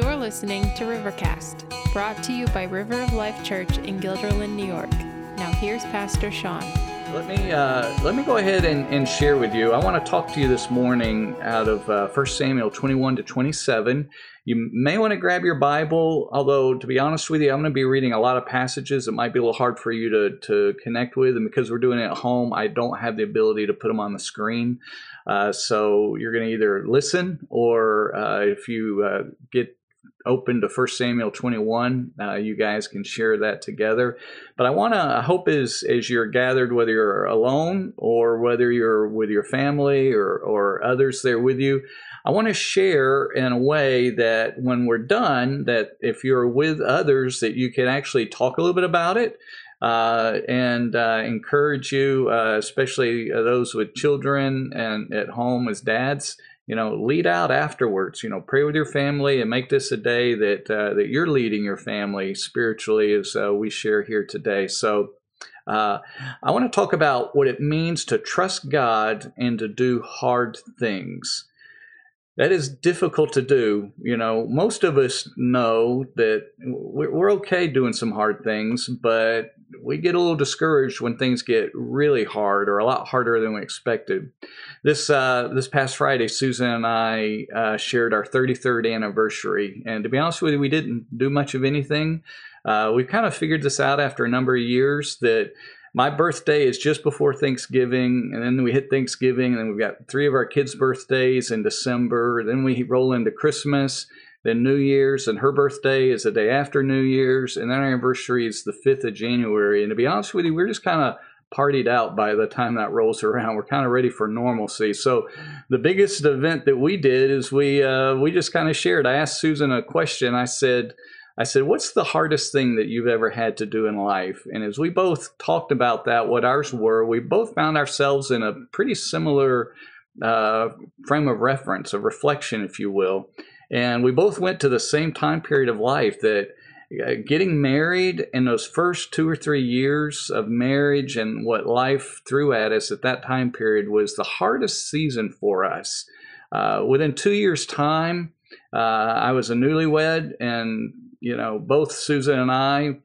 You're listening to Rivercast, brought to you by River of Life Church in Guilderland, New York. Now here's Pastor Sean. Let me uh, let me go ahead and, and, share with you. I want to talk to you this morning out of uh, 1 Samuel 21 to 27. You may want to grab your Bible, although to be honest with you, I'm going to be reading a lot of passages that might be a little hard for you to, to connect with. And because we're doing it at home, I don't have the ability to put them on the screen. Uh, so you're going to either listen or uh, if you uh, get open to First Samuel 21. Uh, you guys can share that together. But I want to, hope as, as you're gathered, whether you're alone or whether you're with your family or, or others there with you, I want to share in a way that when we're done, that if you're with others, that you can actually talk a little bit about it. Uh, and uh, encourage you, uh, especially those with children and at home as dads, you know, lead out afterwards. You know, pray with your family and make this a day that uh, that you're leading your family spiritually, as uh, we share here today. So, uh, I want to talk about what it means to trust God and to do hard things that is difficult to do. You know, most of us know that we're okay doing some hard things, but we get a little discouraged when things get really hard or a lot harder than we expected. This uh, this past Friday, Susan and I uh, shared our 33rd anniversary, and to be honest with you, we didn't do much of anything. Uh, we kind of figured this out after a number of years that my birthday is just before Thanksgiving, and then we hit Thanksgiving, and then we've got three of our kids' birthdays in December. Then we roll into Christmas, then New Year's, and her birthday is the day after New Year's, and then our anniversary is the 5th of January. And to be honest with you, we're just kind of partied out by the time that rolls around. We're kind of ready for normalcy. So the biggest event that we did is we uh, we just kind of shared. I asked Susan a question. I said, I said, What's the hardest thing that you've ever had to do in life? And as we both talked about that, what ours were, we both found ourselves in a pretty similar uh, frame of reference, a reflection, if you will. And we both went to the same time period of life that uh, getting married in those first two or three years of marriage and what life threw at us at that time period was the hardest season for us. Uh, within two years' time, uh, I was a newlywed, and you know, both Susan and I,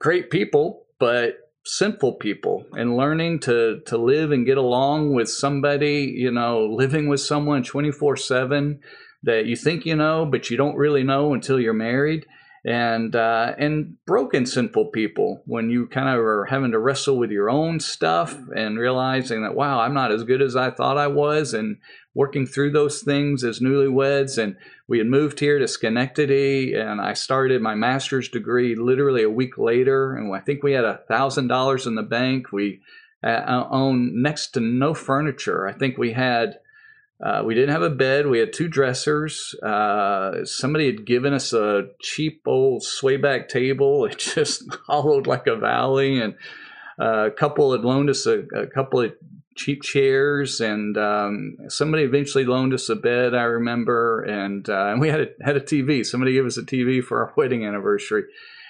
great people, but sinful people and learning to to live and get along with somebody you know living with someone 24 7 that you think you know but you don't really know until you're married. And uh, and broken sinful people when you kind of are having to wrestle with your own stuff and realizing that wow i'm not as good as i thought i was and working through those things as newlyweds. And we had moved here to Schenectady, and I started my master's degree literally a week later. And I think we had a thousand dollars in the bank. We uh, owned next to no furniture. I think we had. Uh, we didn't have a bed. We had two dressers. Uh, somebody had given us a cheap old swayback table. It just hollowed like a valley, and uh, a couple had loaned us a, a couple of cheap chairs, and um, somebody eventually loaned us a bed. I remember, and uh, and we had a, had a TV. Somebody gave us a TV for our wedding anniversary,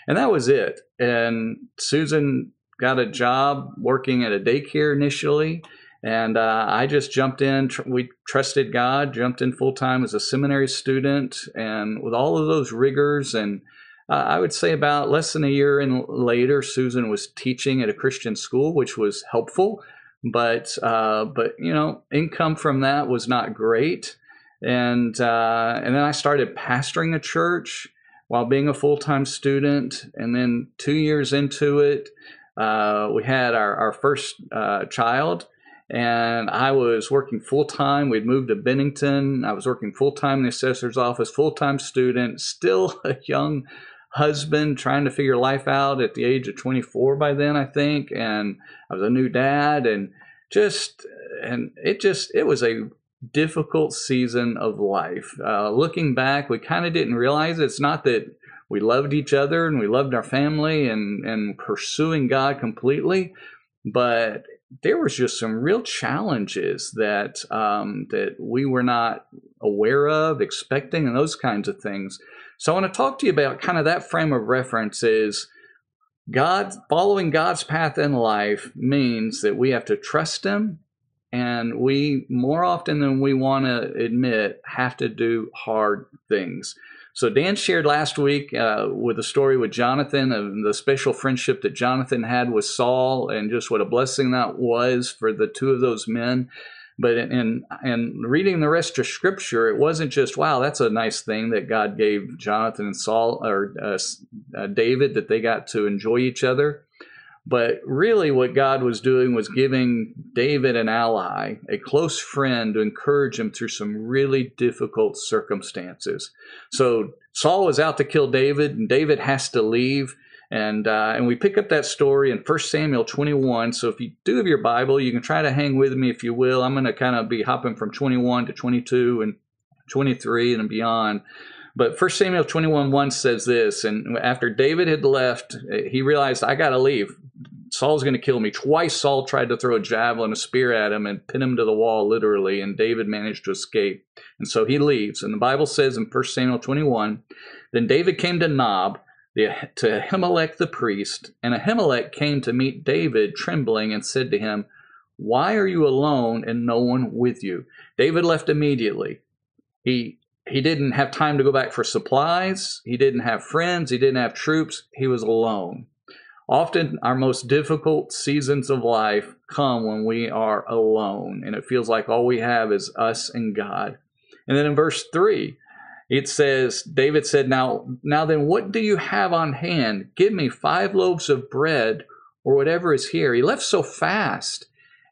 and that was it. And Susan got a job working at a daycare initially. And uh, I just jumped in. Tr- we trusted God, jumped in full time as a seminary student, and with all of those rigors and uh, I would say about less than a year and later, Susan was teaching at a Christian school, which was helpful but uh, but you know income from that was not great and uh, and then I started pastoring a church while being a full time student and then two years into it uh, we had our, our first uh, child and I was working full time. We'd moved to Bennington. I was working full time in the assessor's office, full time student, still a young husband trying to figure life out at the age of 24 by then, I think. And I was a new dad and just, and it just, it was a difficult season of life. Uh, looking back, we kind of didn't realize it. it's not that we loved each other and we loved our family and, and pursuing God completely, but there was just some real challenges that um, that we were not aware of, expecting, and those kinds of things. So I want to talk to you about kind of that frame of reference is God following God's path in life means that we have to trust him and we more often than we want to admit have to do hard things. So Dan shared last week uh, with a story with Jonathan and the special friendship that Jonathan had with Saul, and just what a blessing that was for the two of those men. But in in reading the rest of Scripture, it wasn't just wow, that's a nice thing that God gave Jonathan and Saul or uh, uh, David that they got to enjoy each other. But really, what God was doing was giving David an ally, a close friend to encourage him through some really difficult circumstances. So Saul was out to kill David, and David has to leave. And, uh, and we pick up that story in 1 Samuel 21. So if you do have your Bible, you can try to hang with me if you will. I'm going to kind of be hopping from 21 to 22 and 23 and beyond. But 1 Samuel 21 1 says this, and after David had left, he realized, I got to leave. Saul's going to kill me. Twice Saul tried to throw a javelin, a spear at him, and pin him to the wall, literally, and David managed to escape. And so he leaves. And the Bible says in 1 Samuel 21 Then David came to Nob, the, to Ahimelech the priest, and Ahimelech came to meet David, trembling, and said to him, Why are you alone and no one with you? David left immediately. He he didn't have time to go back for supplies. He didn't have friends. He didn't have troops. He was alone. Often, our most difficult seasons of life come when we are alone, and it feels like all we have is us and God. And then in verse 3, it says, David said, Now, now then, what do you have on hand? Give me five loaves of bread or whatever is here. He left so fast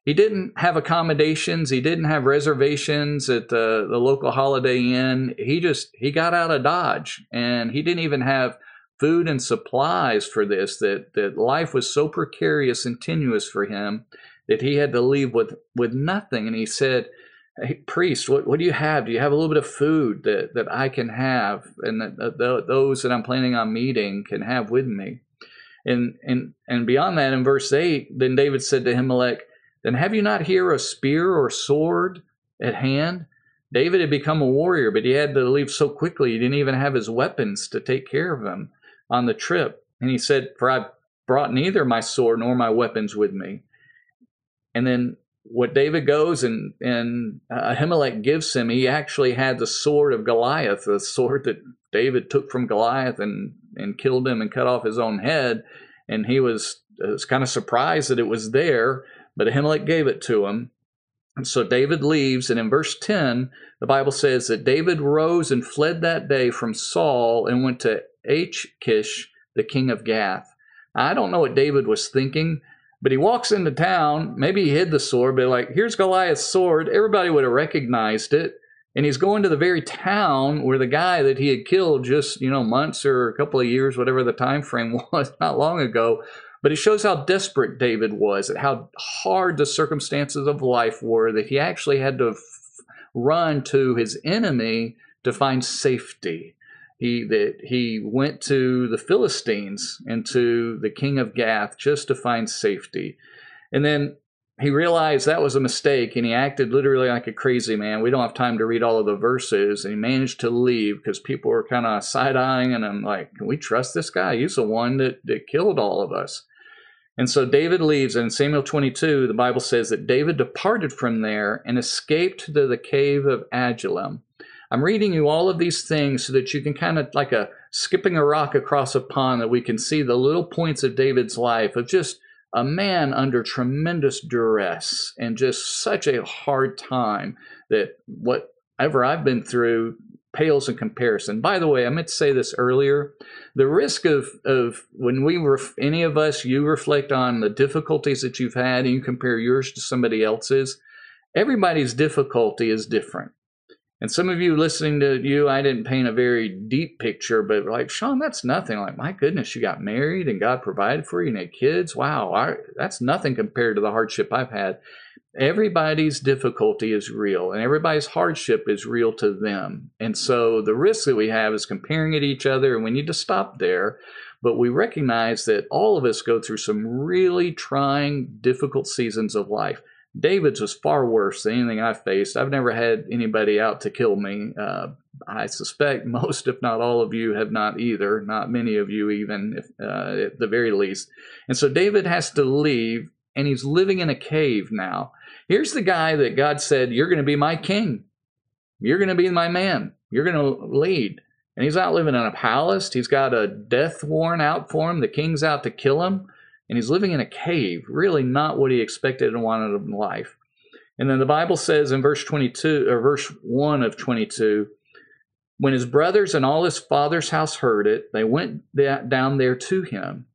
he didn't have accommodations he didn't have reservations at the, the local holiday inn he just he got out of dodge and he didn't even have food and supplies for this that that life was so precarious and tenuous for him that he had to leave with with nothing and he said hey priest what, what do you have do you have a little bit of food that that i can have and that, those that i'm planning on meeting can have with me and and and beyond that in verse 8 then david said to Ahimelech then have you not here a spear or sword at hand? David had become a warrior, but he had to leave so quickly he didn't even have his weapons to take care of him on the trip. And he said, For I brought neither my sword nor my weapons with me. And then what David goes and and Ahimelech gives him, he actually had the sword of Goliath, the sword that David took from Goliath and and killed him and cut off his own head. And he was, was kind of surprised that it was there. But Ahimelech gave it to him. And so David leaves, and in verse 10, the Bible says that David rose and fled that day from Saul and went to Achish, the king of Gath. I don't know what David was thinking, but he walks into town. Maybe he hid the sword, but like, here's Goliath's sword. Everybody would have recognized it. And he's going to the very town where the guy that he had killed just, you know, months or a couple of years, whatever the time frame was, not long ago, but it shows how desperate David was, and how hard the circumstances of life were, that he actually had to f- run to his enemy to find safety. He that he went to the Philistines and to the king of Gath just to find safety. And then he realized that was a mistake and he acted literally like a crazy man. We don't have time to read all of the verses. And he managed to leave because people were kind of side eyeing and I'm like, can we trust this guy? He's the one that, that killed all of us. And so David leaves, and in Samuel 22, the Bible says that David departed from there and escaped to the cave of Adullam. I'm reading you all of these things so that you can kind of like a skipping a rock across a pond that we can see the little points of David's life of just a man under tremendous duress and just such a hard time that whatever I've been through pales in comparison. By the way, I meant to say this earlier the risk of of when we were any of us you reflect on the difficulties that you've had and you compare yours to somebody else's everybody's difficulty is different and some of you listening to you i didn't paint a very deep picture but like sean that's nothing like my goodness you got married and god provided for you and had kids wow I, that's nothing compared to the hardship i've had everybody's difficulty is real and everybody's hardship is real to them. And so the risk that we have is comparing it to each other, and we need to stop there. But we recognize that all of us go through some really trying, difficult seasons of life. David's was far worse than anything I've faced. I've never had anybody out to kill me. Uh, I suspect most, if not all of you, have not either. Not many of you, even if, uh, at the very least. And so David has to leave, and he's living in a cave now. Here's the guy that God said, You're going to be my king. You're going to be my man. You're going to lead. and he's out living in a palace. He's got a death warrant out for him. The king's out to kill him, and he's living in a cave. Really, not what he expected and wanted in life. And then the Bible says in verse 22 or verse 1 of 22, when his brothers and all his father's house heard it, they went down there to him.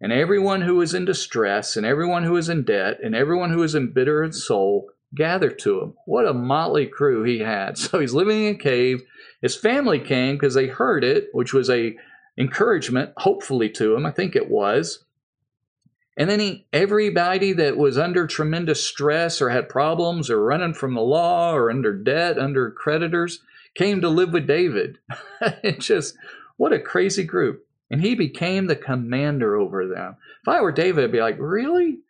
And everyone who was in distress, and everyone who was in debt, and everyone who was in bitter in soul gathered to him. What a motley crew he had. So he's living in a cave. His family came because they heard it, which was a encouragement, hopefully to him. I think it was. And then he, everybody that was under tremendous stress or had problems or running from the law or under debt, under creditors, came to live with David. it's just, what a crazy group. And he became the commander over them. If I were David, I'd be like, really?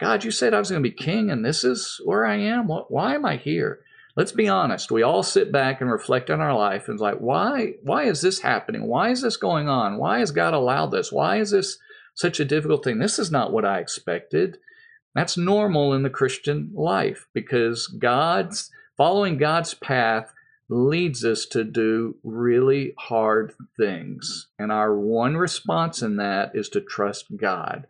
God, you said I was going to be king and this is where I am? Why am I here? Let's be honest. We all sit back and reflect on our life and it's like, why, why is this happening? Why is this going on? Why has God allowed this? Why is this such a difficult thing. This is not what I expected. That's normal in the Christian life because God's following God's path leads us to do really hard things. And our one response in that is to trust God.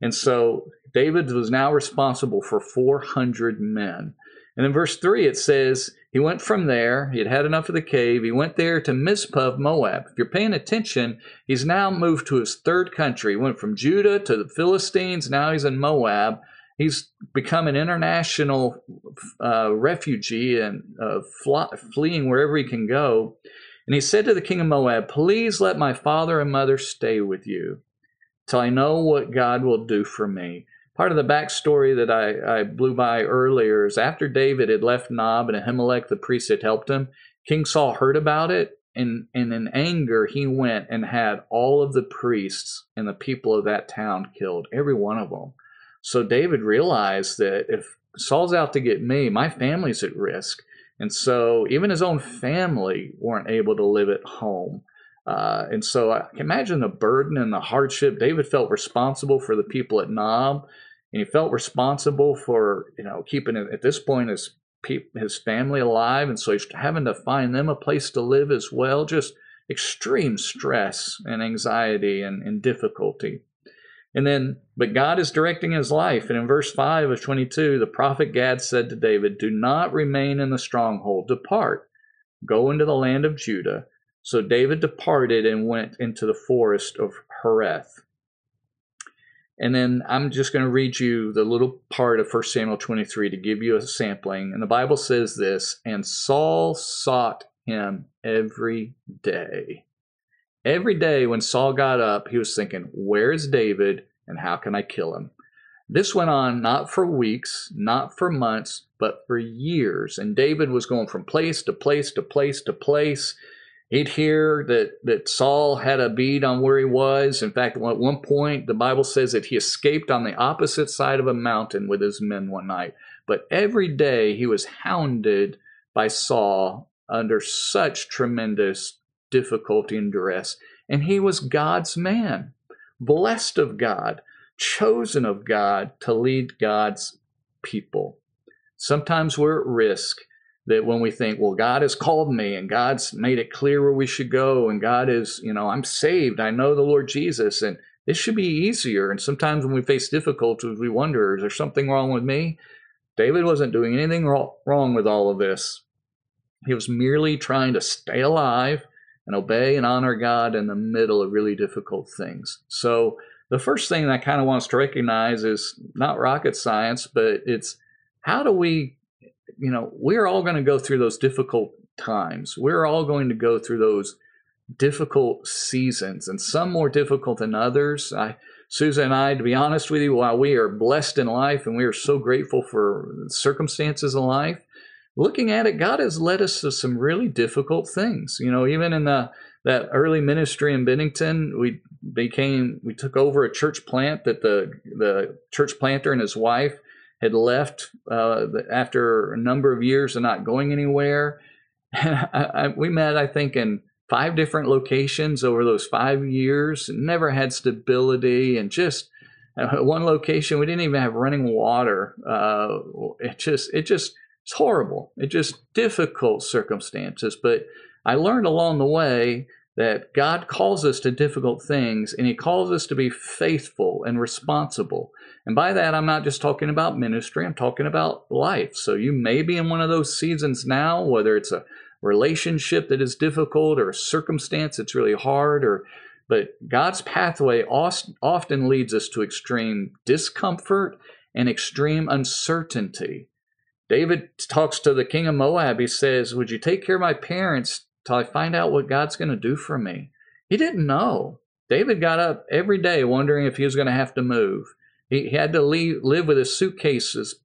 And so David was now responsible for 400 men. And in verse 3, it says, He went from there, he had had enough of the cave, he went there to Mizpah Moab. If you're paying attention, he's now moved to his third country. He went from Judah to the Philistines, now he's in Moab. He's become an international uh, refugee and uh, fleeing wherever he can go. And he said to the king of Moab, Please let my father and mother stay with you till I know what God will do for me part of the backstory that I, I blew by earlier is after David had left Nob and Ahimelech the priest had helped him, King Saul heard about it, and, and in anger he went and had all of the priests and the people of that town killed, every one of them. So David realized that if Saul's out to get me, my family's at risk. And so even his own family weren't able to live at home. Uh, and so I can imagine the burden and the hardship. David felt responsible for the people at Nob, and he felt responsible for you know keeping at this point his his family alive, and so he's having to find them a place to live as well. Just extreme stress and anxiety and, and difficulty. And then, but God is directing his life. And in verse 5 of 22, the prophet Gad said to David, Do not remain in the stronghold, depart, go into the land of Judah so David departed and went into the forest of Hereth. And then I'm just going to read you the little part of 1 Samuel 23 to give you a sampling. And the Bible says this And Saul sought him every day. Every day when Saul got up, he was thinking, Where is David and how can I kill him? This went on not for weeks, not for months, but for years. And David was going from place to place to place to place he'd hear that, that Saul had a bead on where he was. In fact, at one point, the Bible says that he escaped on the opposite side of a mountain with his men one night. But every day he was hounded by Saul under such tremendous difficulty and duress. And he was God's man, blessed of God, chosen of God to lead God's people. Sometimes we're at risk that when we think, well, God has called me and God's made it clear where we should go, and God is, you know, I'm saved, I know the Lord Jesus, and this should be easier. And sometimes when we face difficulties, we wonder, is there something wrong with me? David wasn't doing anything wrong with all of this. He was merely trying to stay alive and obey and honor God in the middle of really difficult things. So, the first thing I kind of want us to recognize is not rocket science, but it's how do we you know, we're all going to go through those difficult times. We're all going to go through those difficult seasons, and some more difficult than others. I, Susan and I, to be honest with you, while we are blessed in life and we are so grateful for circumstances in life, looking at it, God has led us to some really difficult things. You know, even in the that early ministry in Bennington, we became we took over a church plant that the the church planter and his wife had left uh, after a number of years of not going anywhere. I, I, we met, I think, in five different locations over those five years. Never had stability, and just uh, one location we didn't even have running water. Uh, it just, it just, it's horrible. It just difficult circumstances. But I learned along the way that God calls us to difficult things and He calls us to be faithful and responsible. And by that, I'm not just talking about ministry, I'm talking about life. So you may be in one of those seasons now, whether it's a relationship that is difficult or a circumstance that's really hard or but God's pathway often leads us to extreme discomfort and extreme uncertainty. David talks to the king of Moab. He says, Would you take care of my parents till I find out what God's going to do for me? He didn't know. David got up every day wondering if he was going to have to move. He, had to leave, live with his suitcases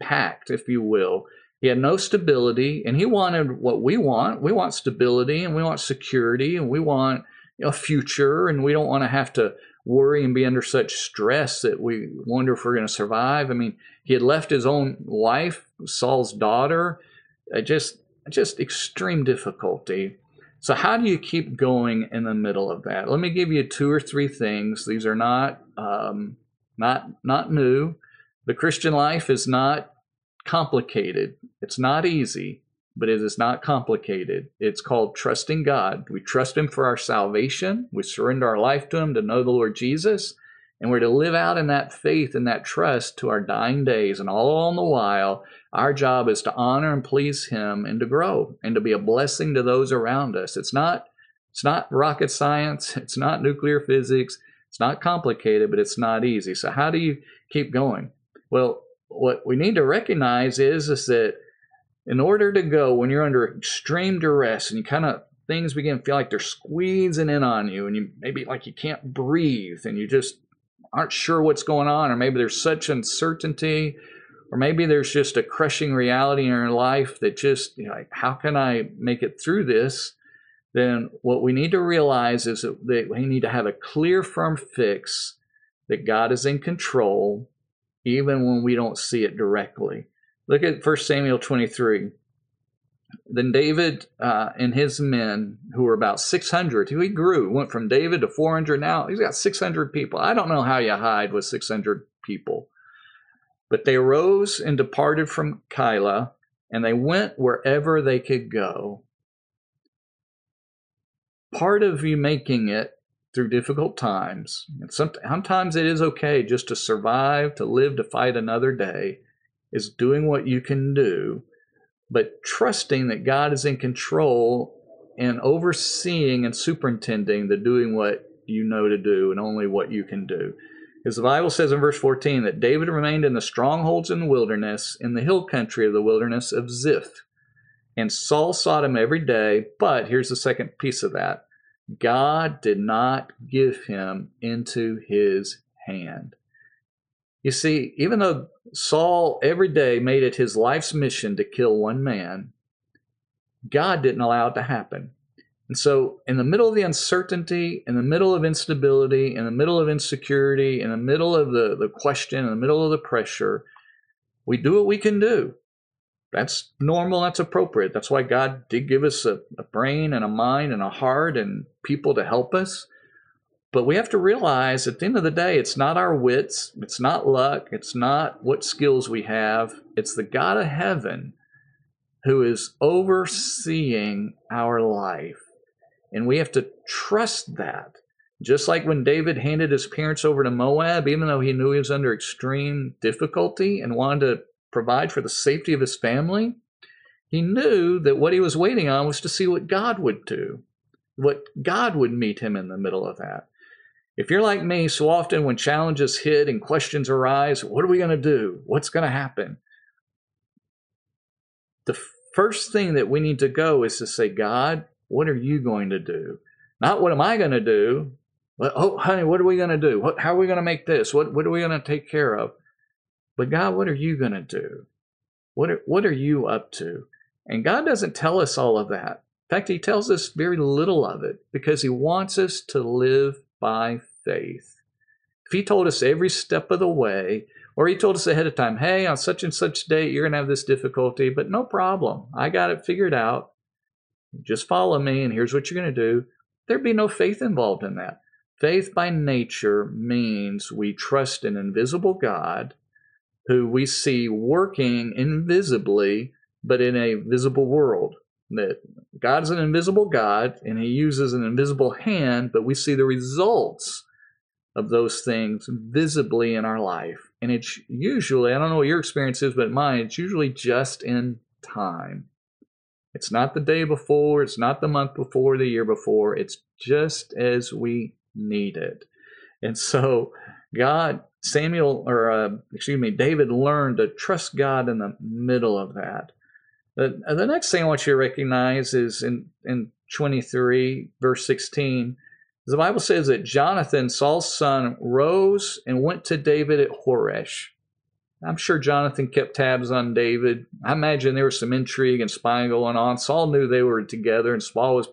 packed, if you will. He had no stability, and he wanted what we want. We want stability, and we want security, and we want a future, and we don't want to have to worry and be under such stress that we wonder if we're going to survive. I mean, he had left his own wife, Saul's daughter, just just extreme difficulty. So how do you keep going in the middle of that? Let me give you two or three things. These are not um, not not new. The Christian life is not complicated. It's not easy but it is not complicated. It's called trusting God. We trust Him for our salvation. We surrender our life to Him to know the Lord Jesus. And we're to live out in that faith and that trust to our dying days. And all along the while, our job is to honor and please Him and to grow and to be a blessing to those around us. It's not, it's not rocket science, it's not nuclear physics, it's not complicated, but it's not easy. So, how do you keep going? Well, what we need to recognize is, is that in order to go when you're under extreme duress and you kind of things begin to feel like they're squeezing in on you and you maybe like you can't breathe and you just aren't sure what's going on or maybe there's such uncertainty or maybe there's just a crushing reality in your life that just you know like how can i make it through this then what we need to realize is that we need to have a clear firm fix that god is in control even when we don't see it directly Look at 1 Samuel 23. Then David uh, and his men, who were about 600, he grew, went from David to 400 now. He's got 600 people. I don't know how you hide with 600 people. But they arose and departed from Keilah, and they went wherever they could go. Part of you making it through difficult times, and sometimes it is okay just to survive, to live, to fight another day is doing what you can do, but trusting that God is in control and overseeing and superintending the doing what you know to do and only what you can do. Because the Bible says in verse 14 that David remained in the strongholds in the wilderness, in the hill country of the wilderness of Ziph. And Saul sought him every day, but here's the second piece of that God did not give him into his hand. You see, even though Saul every day made it his life's mission to kill one man, God didn't allow it to happen. And so, in the middle of the uncertainty, in the middle of instability, in the middle of insecurity, in the middle of the, the question, in the middle of the pressure, we do what we can do. That's normal, that's appropriate. That's why God did give us a, a brain and a mind and a heart and people to help us. But we have to realize at the end of the day, it's not our wits, it's not luck, it's not what skills we have. It's the God of heaven who is overseeing our life. And we have to trust that. Just like when David handed his parents over to Moab, even though he knew he was under extreme difficulty and wanted to provide for the safety of his family, he knew that what he was waiting on was to see what God would do, what God would meet him in the middle of that. If you're like me, so often when challenges hit and questions arise, what are we going to do? What's going to happen? The first thing that we need to go is to say, God, what are you going to do? Not what am I going to do? But, oh, honey, what are we going to do? What, how are we going to make this? What, what are we going to take care of? But God, what are you going to do? What are, what are you up to? And God doesn't tell us all of that. In fact, He tells us very little of it because He wants us to live by faith. If he told us every step of the way, or he told us ahead of time, hey, on such and such date, you're going to have this difficulty, but no problem. I got it figured out. Just follow me, and here's what you're going to do. There'd be no faith involved in that. Faith by nature means we trust an invisible God who we see working invisibly, but in a visible world. that God's an invisible God and he uses an invisible hand, but we see the results of those things visibly in our life. And it's usually, I don't know what your experience is, but mine, it's usually just in time. It's not the day before, it's not the month before, the year before. It's just as we need it. And so, God, Samuel, or uh, excuse me, David learned to trust God in the middle of that. The, the next thing I want you to recognize is in, in 23, verse 16, the Bible says that Jonathan, Saul's son, rose and went to David at Horesh. I'm sure Jonathan kept tabs on David. I imagine there was some intrigue and spying going on. Saul knew they were together, and Saul was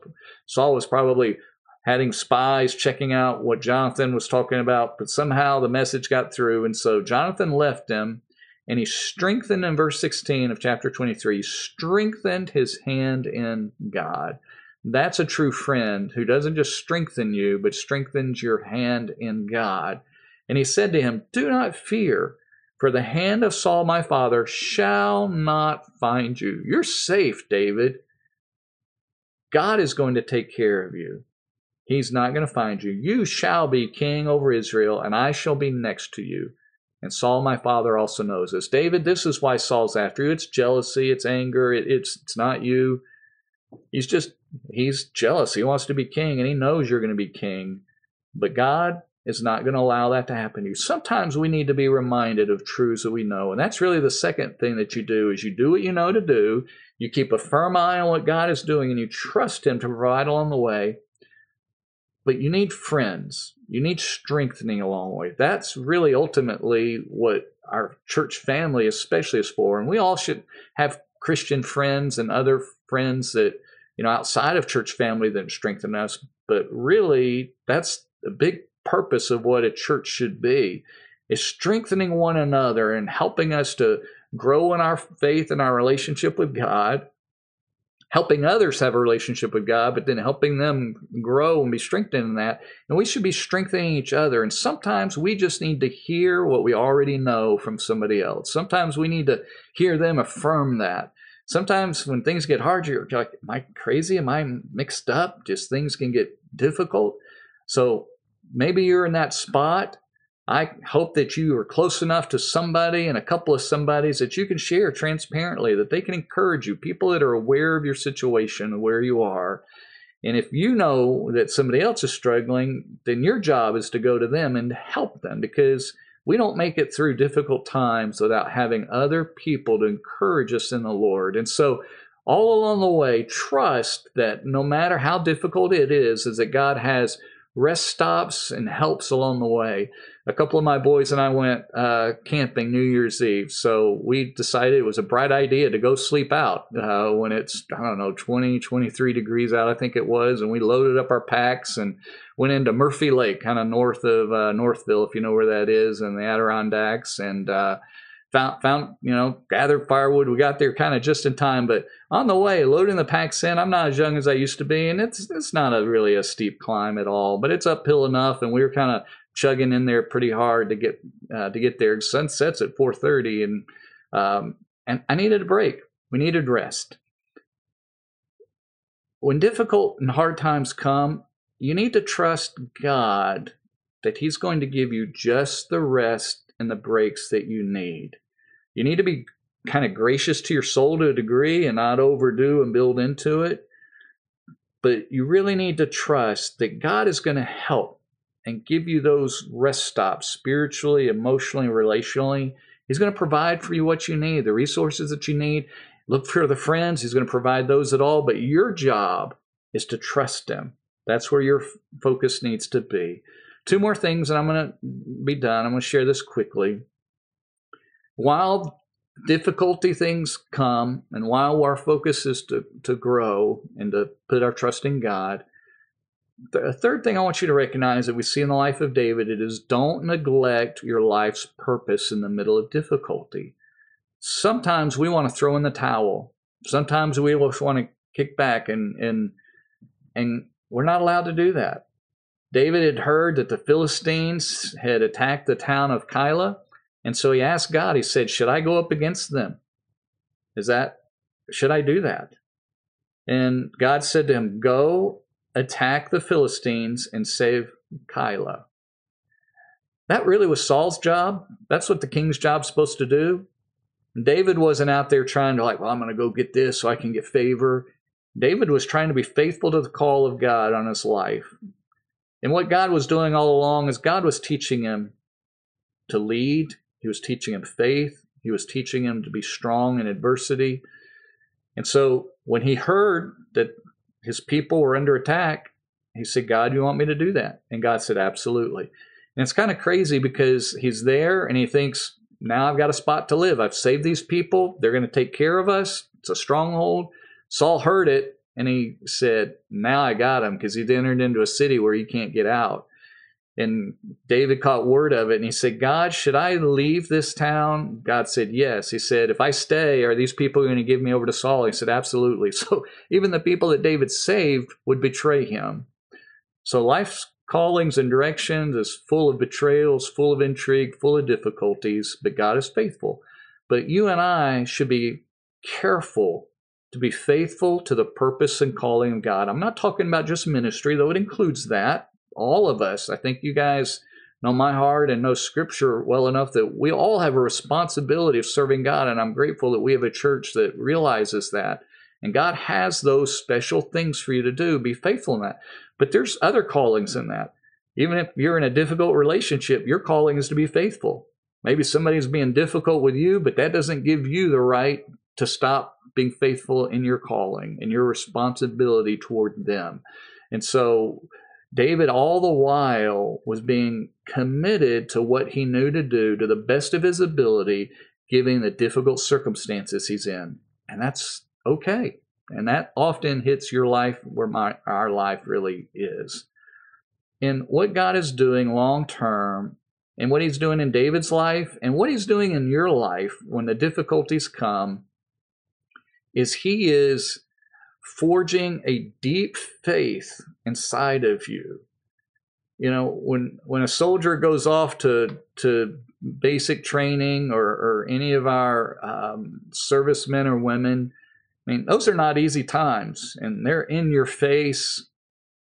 Saul was probably having spies checking out what Jonathan was talking about. But somehow the message got through, and so Jonathan left him and he strengthened in verse 16 of chapter 23, strengthened his hand in God. That's a true friend who doesn't just strengthen you, but strengthens your hand in God. And he said to him, Do not fear, for the hand of Saul my father shall not find you. You're safe, David. God is going to take care of you. He's not going to find you. You shall be king over Israel, and I shall be next to you. And Saul, my father, also knows this. David, this is why Saul's after you. It's jealousy, it's anger, it, it's it's not you. He's just he's jealous. He wants to be king, and he knows you're going to be king. But God is not going to allow that to happen to you. Sometimes we need to be reminded of truths that we know, and that's really the second thing that you do is you do what you know to do. You keep a firm eye on what God is doing, and you trust Him to provide along the way. But you need friends you need strengthening along the way. That's really ultimately what our church family, especially, is for. And we all should have Christian friends and other friends that, you know, outside of church family that strengthen us. But really, that's the big purpose of what a church should be is strengthening one another and helping us to grow in our faith and our relationship with God helping others have a relationship with God, but then helping them grow and be strengthened in that. And we should be strengthening each other. And sometimes we just need to hear what we already know from somebody else. Sometimes we need to hear them affirm that. Sometimes when things get hard, you're like, Am I crazy? Am I mixed up? Just things can get difficult. So maybe you're in that spot I hope that you are close enough to somebody and a couple of somebodies that you can share transparently, that they can encourage you, people that are aware of your situation where you are. And if you know that somebody else is struggling, then your job is to go to them and help them because we don't make it through difficult times without having other people to encourage us in the Lord. And so, all along the way, trust that no matter how difficult it is, is that God has rest stops and helps along the way a couple of my boys and I went uh, camping New Year's Eve. So we decided it was a bright idea to go sleep out uh, when it's, I don't know, 20, 23 degrees out, I think it was. And we loaded up our packs and went into Murphy Lake, kind of north of uh, Northville, if you know where that is, and the Adirondacks. And uh, found, found, you know, gathered firewood. We got there kind of just in time. But on the way, loading the packs in, I'm not as young as I used to be. And it's, it's not a really a steep climb at all, but it's uphill enough. And we were kind of chugging in there pretty hard to get uh, to get there. Sun sets at 4:30, and um, and I needed a break. We needed rest. When difficult and hard times come, you need to trust God that He's going to give you just the rest and the breaks that you need. You need to be kind of gracious to your soul to a degree and not overdo and build into it. But you really need to trust that God is going to help and give you those rest stops spiritually, emotionally, relationally. He's going to provide for you what you need, the resources that you need. Look for the friends. He's going to provide those at all. But your job is to trust Him. That's where your focus needs to be. Two more things, and I'm going to be done. I'm going to share this quickly. While difficulty things come, and while our focus is to, to grow and to put our trust in God, the third thing I want you to recognize that we see in the life of David it is don't neglect your life's purpose in the middle of difficulty. Sometimes we want to throw in the towel. Sometimes we just want to kick back and and and we're not allowed to do that. David had heard that the Philistines had attacked the town of Keilah, and so he asked God, he said, Should I go up against them? Is that should I do that? And God said to him, Go attack the Philistines and save Keilah. That really was Saul's job. That's what the king's job's supposed to do. David wasn't out there trying to, like, well, I'm going to go get this so I can get favor. David was trying to be faithful to the call of God on his life. And what God was doing all along is God was teaching him to lead, He was teaching him faith, He was teaching him to be strong in adversity. And so when he heard that his people were under attack, he said, God, you want me to do that? And God said, Absolutely. And it's kind of crazy because he's there and he thinks, now I've got a spot to live. I've saved these people. They're going to take care of us. It's a stronghold. Saul heard it and he said, Now I got him because he'd entered into a city where he can't get out. And David caught word of it and he said, God, should I leave this town? God said, Yes. He said, If I stay, are these people going to give me over to Saul? He said, Absolutely. So even the people that David saved would betray him. So life's callings and directions is full of betrayals, full of intrigue, full of difficulties, but God is faithful. But you and I should be careful to be faithful to the purpose and calling of God. I'm not talking about just ministry, though it includes that. All of us, I think you guys know my heart and know scripture well enough that we all have a responsibility of serving God. And I'm grateful that we have a church that realizes that. And God has those special things for you to do. Be faithful in that. But there's other callings in that. Even if you're in a difficult relationship, your calling is to be faithful. Maybe somebody's being difficult with you, but that doesn't give you the right to stop being faithful in your calling and your responsibility toward them. And so David, all the while, was being committed to what he knew to do to the best of his ability, given the difficult circumstances he's in. And that's okay. And that often hits your life where my, our life really is. And what God is doing long term, and what he's doing in David's life, and what he's doing in your life when the difficulties come, is he is forging a deep faith inside of you. You know, when when a soldier goes off to to basic training or, or any of our um, servicemen or women, I mean, those are not easy times, and they're in your face,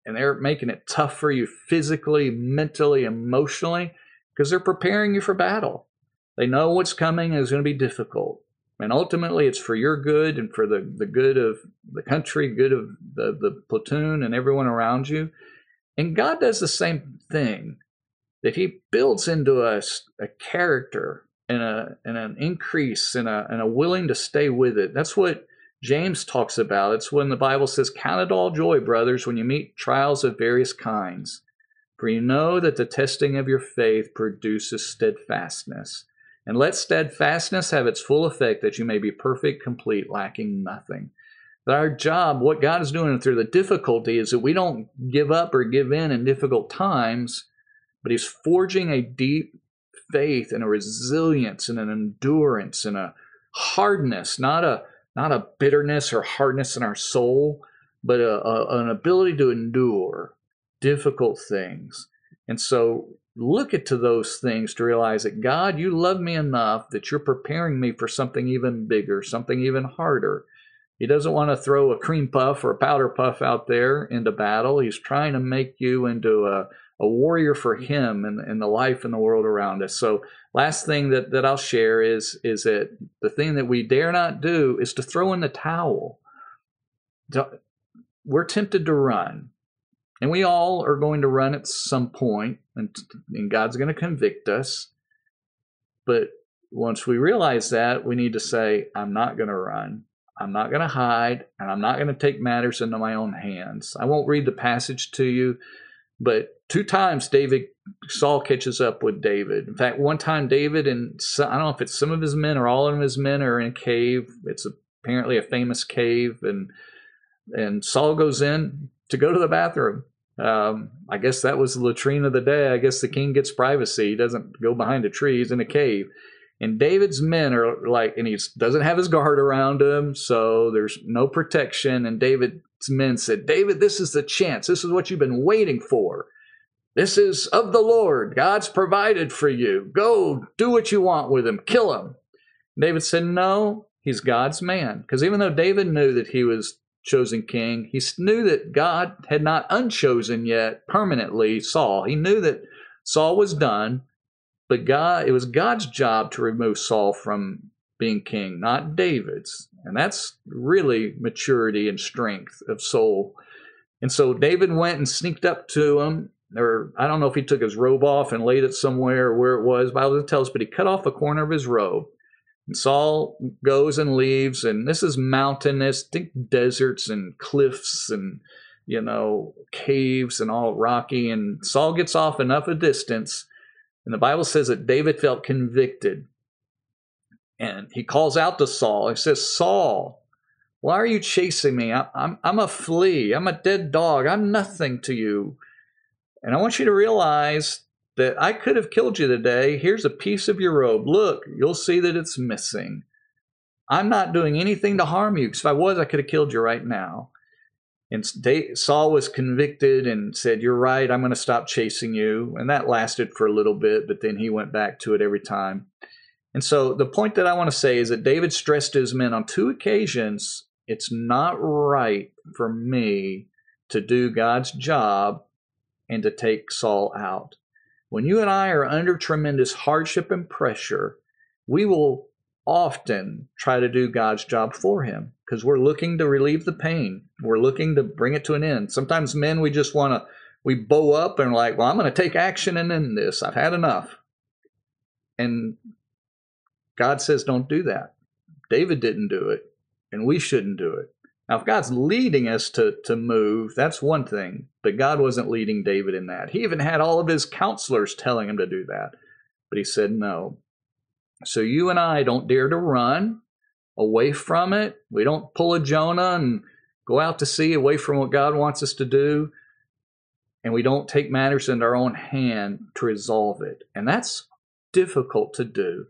and they're making it tough for you physically, mentally, emotionally, because they're preparing you for battle. They know what's coming is going to be difficult. And ultimately, it's for your good and for the, the good of the country, good of the, the platoon and everyone around you. And God does the same thing that He builds into us a character and, a, and an increase and a, and a willing to stay with it. That's what James talks about. It's when the Bible says, Count it all joy, brothers, when you meet trials of various kinds. For you know that the testing of your faith produces steadfastness. And let steadfastness have its full effect that you may be perfect, complete, lacking nothing. That our job, what God is doing through the difficulty, is that we don't give up or give in in difficult times, but He's forging a deep faith and a resilience and an endurance and a hardness, not a not a bitterness or hardness in our soul, but a, a, an ability to endure difficult things. And so look at to those things to realize that God, you love me enough that you're preparing me for something even bigger, something even harder. He doesn't want to throw a cream puff or a powder puff out there into battle. He's trying to make you into a, a warrior for him and, and the life and the world around us. So last thing that, that I'll share is is that the thing that we dare not do is to throw in the towel. We're tempted to run. And we all are going to run at some point, and, and God's going to convict us. But once we realize that, we need to say, I'm not going to run. I'm not going to hide, and I'm not going to take matters into my own hands. I won't read the passage to you, but two times David Saul catches up with David. In fact, one time David and I don't know if it's some of his men or all of his men are in a cave. It's apparently a famous cave, and and Saul goes in to go to the bathroom, um, I guess that was the latrine of the day. I guess the king gets privacy. He doesn't go behind a tree. He's in a cave. And David's men are like, and he doesn't have his guard around him, so there's no protection. And David's men said, David, this is the chance. This is what you've been waiting for. This is of the Lord. God's provided for you. Go do what you want with him. Kill him. David said, No, he's God's man. Because even though David knew that he was chosen king. He knew that God had not unchosen yet permanently Saul. He knew that Saul was done, but God it was God's job to remove Saul from being king, not David's. And that's really maturity and strength of soul. And so David went and sneaked up to him, or I don't know if he took his robe off and laid it somewhere or where it was. Bible doesn't tell us, but he cut off a corner of his robe. And Saul goes and leaves, and this is mountainous, think deserts and cliffs and you know caves and all rocky. And Saul gets off enough a distance, and the Bible says that David felt convicted and he calls out to Saul. He says, Saul, why are you chasing me? I, I'm, I'm a flea. I'm a dead dog. I'm nothing to you. And I want you to realize that I could have killed you today. Here's a piece of your robe. Look, you'll see that it's missing. I'm not doing anything to harm you because if I was, I could have killed you right now. And Saul was convicted and said, You're right, I'm going to stop chasing you. And that lasted for a little bit, but then he went back to it every time. And so the point that I want to say is that David stressed to his men on two occasions it's not right for me to do God's job and to take Saul out. When you and I are under tremendous hardship and pressure, we will often try to do God's job for him because we're looking to relieve the pain. We're looking to bring it to an end. Sometimes men, we just want to, we bow up and like, well, I'm going to take action and end this. I've had enough. And God says don't do that. David didn't do it, and we shouldn't do it. Now, if God's leading us to, to move, that's one thing, but God wasn't leading David in that. He even had all of his counselors telling him to do that, but he said no. So you and I don't dare to run away from it. We don't pull a Jonah and go out to sea away from what God wants us to do. And we don't take matters into our own hand to resolve it. And that's difficult to do.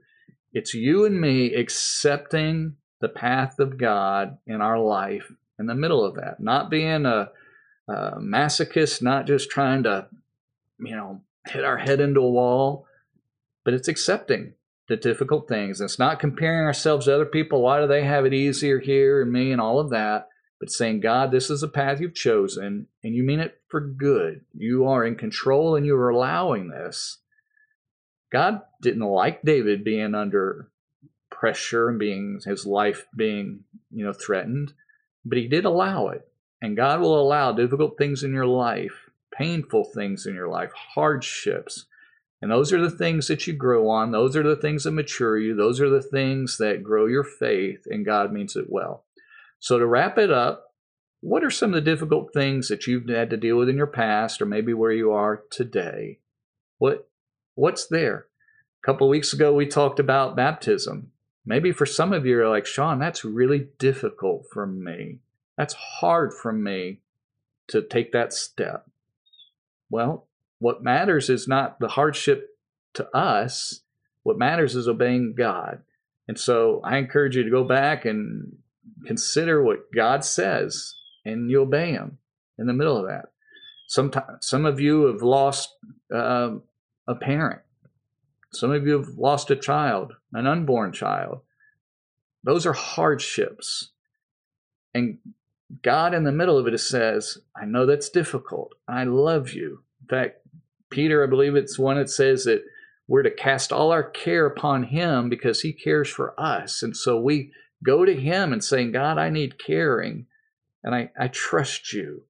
It's you and me accepting the path of God in our life in the middle of that, not being a, a masochist, not just trying to, you know, hit our head into a wall, but it's accepting the difficult things. It's not comparing ourselves to other people. Why do they have it easier here and me and all of that? But saying, God, this is a path you've chosen and you mean it for good. You are in control and you're allowing this. God didn't like David being under pressure and being his life being, you know, threatened, but he did allow it. And God will allow difficult things in your life, painful things in your life, hardships. And those are the things that you grow on. Those are the things that mature you. Those are the things that grow your faith, and God means it well. So, to wrap it up, what are some of the difficult things that you've had to deal with in your past, or maybe where you are today? What what's there? A couple weeks ago, we talked about baptism. Maybe for some of you, are like, Sean, that's really difficult for me. That's hard for me to take that step. Well, what matters is not the hardship to us. What matters is obeying God. And so I encourage you to go back and consider what God says and you obey Him in the middle of that. Sometimes, some of you have lost uh, a parent some of you have lost a child, an unborn child. Those are hardships. And God, in the middle of it, says, I know that's difficult. I love you. In fact, Peter, I believe it's one that says that we're to cast all our care upon Him because He cares for us. And so we go to Him and saying, God, I need caring, and I, I trust you.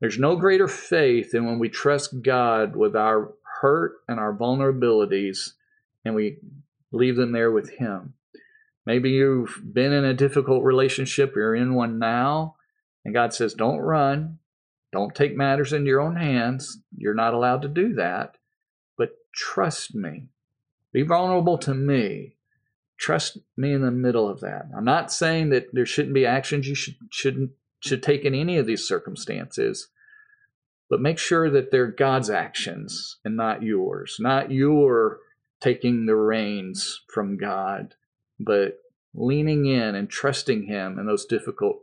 There's no greater faith than when we trust God with our hurt and our vulnerabilities and we leave them there with Him. Maybe you've been in a difficult relationship, you're in one now, and God says, Don't run, don't take matters into your own hands. You're not allowed to do that, but trust me. Be vulnerable to me. Trust me in the middle of that. I'm not saying that there shouldn't be actions you should shouldn't should take in any of these circumstances, but make sure that they're God's actions and not yours, not your taking the reins from God, but leaning in and trusting Him in those difficult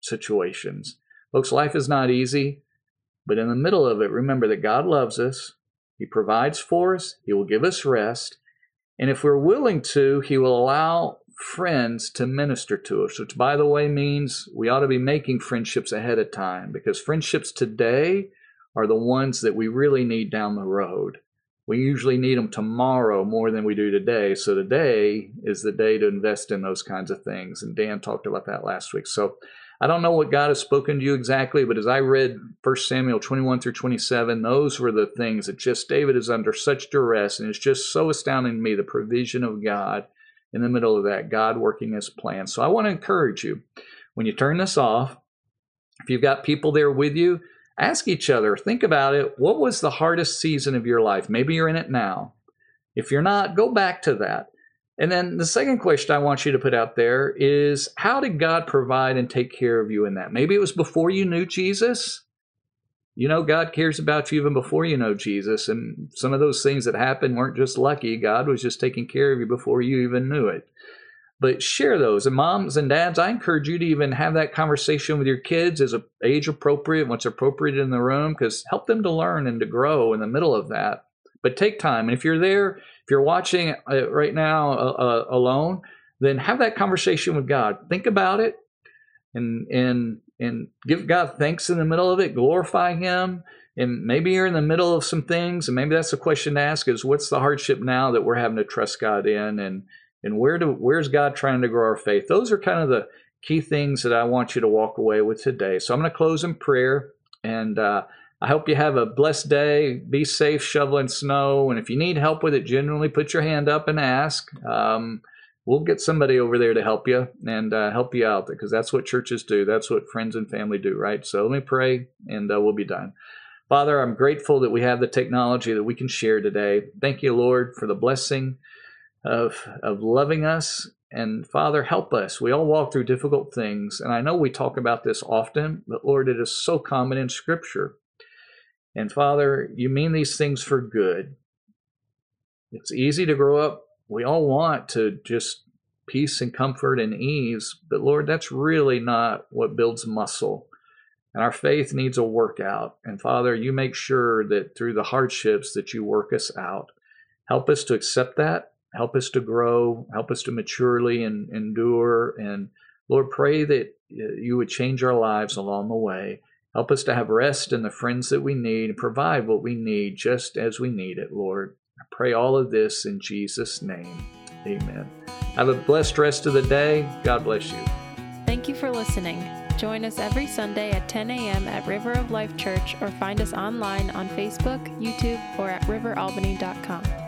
situations. Folks, life is not easy, but in the middle of it, remember that God loves us. He provides for us, He will give us rest. And if we're willing to, He will allow friends to minister to us, which, by the way, means we ought to be making friendships ahead of time because friendships today are the ones that we really need down the road. We usually need them tomorrow more than we do today. So today is the day to invest in those kinds of things. And Dan talked about that last week. So I don't know what God has spoken to you exactly, but as I read 1 Samuel 21 through 27, those were the things that just David is under such duress. And it's just so astounding to me the provision of God in the middle of that, God working his plan. So I want to encourage you when you turn this off, if you've got people there with you, ask each other, think about it. What was the hardest season of your life? Maybe you're in it now. If you're not, go back to that. And then the second question I want you to put out there is how did God provide and take care of you in that? Maybe it was before you knew Jesus. You know, God cares about you even before you know Jesus. And some of those things that happened weren't just lucky. God was just taking care of you before you even knew it. But share those. And moms and dads, I encourage you to even have that conversation with your kids as age appropriate, what's appropriate in the room, because help them to learn and to grow in the middle of that. But take time. And if you're there, if you're watching right now uh, uh, alone, then have that conversation with God. Think about it and and and give God thanks in the middle of it, glorify Him. And maybe you're in the middle of some things, and maybe that's the question to ask: is what's the hardship now that we're having to trust God in, and and where do where's God trying to grow our faith? Those are kind of the key things that I want you to walk away with today. So I'm going to close in prayer, and uh, I hope you have a blessed day. Be safe shoveling snow, and if you need help with it, genuinely put your hand up and ask. Um, we'll get somebody over there to help you and uh, help you out because that's what churches do. That's what friends and family do, right? So let me pray, and uh, we'll be done. Father, I'm grateful that we have the technology that we can share today. Thank you, Lord, for the blessing of, of loving us. And Father, help us. We all walk through difficult things. And I know we talk about this often, but Lord, it is so common in Scripture. And Father, you mean these things for good. It's easy to grow up. We all want to just peace and comfort and ease, but Lord, that's really not what builds muscle. And our faith needs a workout. And Father, you make sure that through the hardships that you work us out. Help us to accept that help us to grow, help us to maturely and endure. And Lord, pray that uh, you would change our lives along the way. Help us to have rest in the friends that we need and provide what we need just as we need it, Lord. I pray all of this in Jesus' name. Amen. Have a blessed rest of the day. God bless you. Thank you for listening. Join us every Sunday at 10 a.m. at River of Life Church or find us online on Facebook, YouTube, or at riveralbany.com.